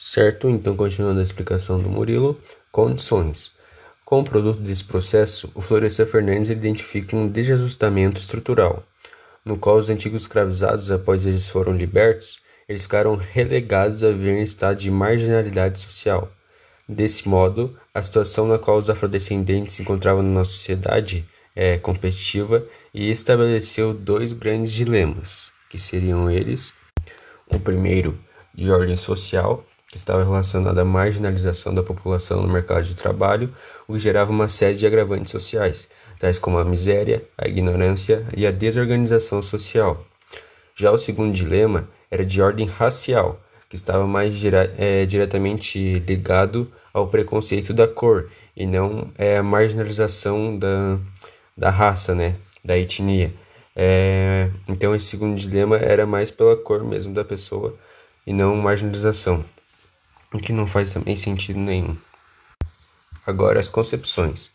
Certo, então continuando a explicação do Murilo, condições. Como produto desse processo, o Florestan Fernandes identifica um desajustamento estrutural, no qual os antigos escravizados, após eles foram libertos, eles ficaram relegados a viver em estado de marginalidade social. Desse modo, a situação na qual os afrodescendentes se encontravam na nossa sociedade é competitiva e estabeleceu dois grandes dilemas, que seriam eles: o primeiro, de ordem social, que estava relacionado à marginalização da população no mercado de trabalho, o que gerava uma série de agravantes sociais, tais como a miséria, a ignorância e a desorganização social. Já o segundo dilema era de ordem racial, que estava mais é, diretamente ligado ao preconceito da cor e não é, a marginalização da, da raça, né, da etnia. É, então esse segundo dilema era mais pela cor mesmo da pessoa e não marginalização o que não faz também sentido nenhum. Agora, as concepções.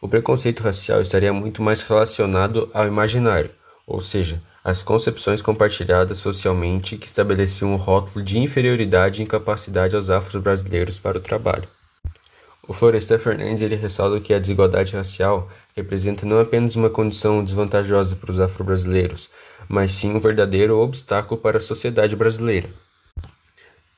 O preconceito racial estaria muito mais relacionado ao imaginário, ou seja, as concepções compartilhadas socialmente que estabeleciam um rótulo de inferioridade e incapacidade aos afro-brasileiros para o trabalho. O Florestan Fernandes ele ressalta que a desigualdade racial representa não apenas uma condição desvantajosa para os afro-brasileiros, mas sim um verdadeiro obstáculo para a sociedade brasileira.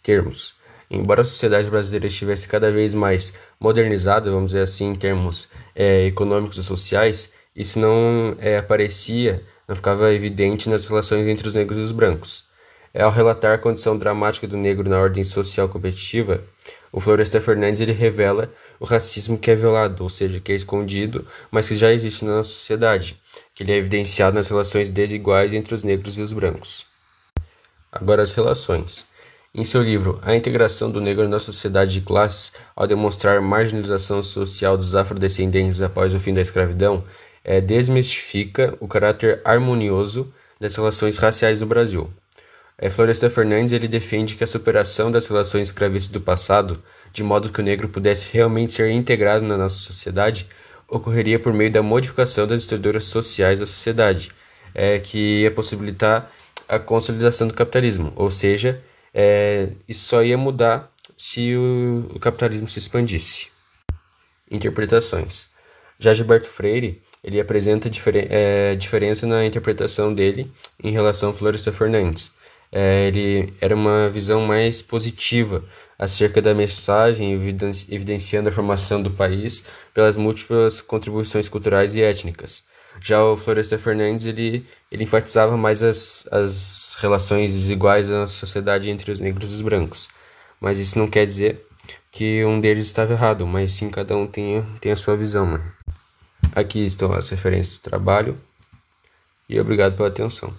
Termos: embora a sociedade brasileira estivesse cada vez mais modernizada, vamos dizer assim, em termos é, econômicos e sociais, isso não é, aparecia, não ficava evidente nas relações entre os negros e os brancos. Ao relatar a condição dramática do negro na ordem social competitiva, o Floresta Fernandes ele revela o racismo que é violado, ou seja, que é escondido, mas que já existe na nossa sociedade, que ele é evidenciado nas relações desiguais entre os negros e os brancos. Agora as relações. Em seu livro A Integração do Negro na Sociedade de Classes, ao demonstrar marginalização social dos afrodescendentes após o fim da escravidão, é, desmistifica o caráter harmonioso das relações raciais do Brasil. É, Florestan Fernandes ele defende que a superação das relações escravistas do passado, de modo que o negro pudesse realmente ser integrado na nossa sociedade, ocorreria por meio da modificação das estruturas sociais da sociedade, é, que ia possibilitar a consolidação do capitalismo, ou seja, é, isso só ia mudar se o, o capitalismo se expandisse. Interpretações. Já Gilberto Freire, ele apresenta diferen é, diferença na interpretação dele em relação a Floresta Fernandes. É, ele era uma visão mais positiva acerca da mensagem, evidenciando a formação do país pelas múltiplas contribuições culturais e étnicas. Já o Floresta Fernandes, ele, ele enfatizava mais as, as relações desiguais nossa sociedade entre os negros e os brancos. Mas isso não quer dizer que um deles estava errado, mas sim cada um tem, tem a sua visão. Né? Aqui estão as referências do trabalho e obrigado pela atenção.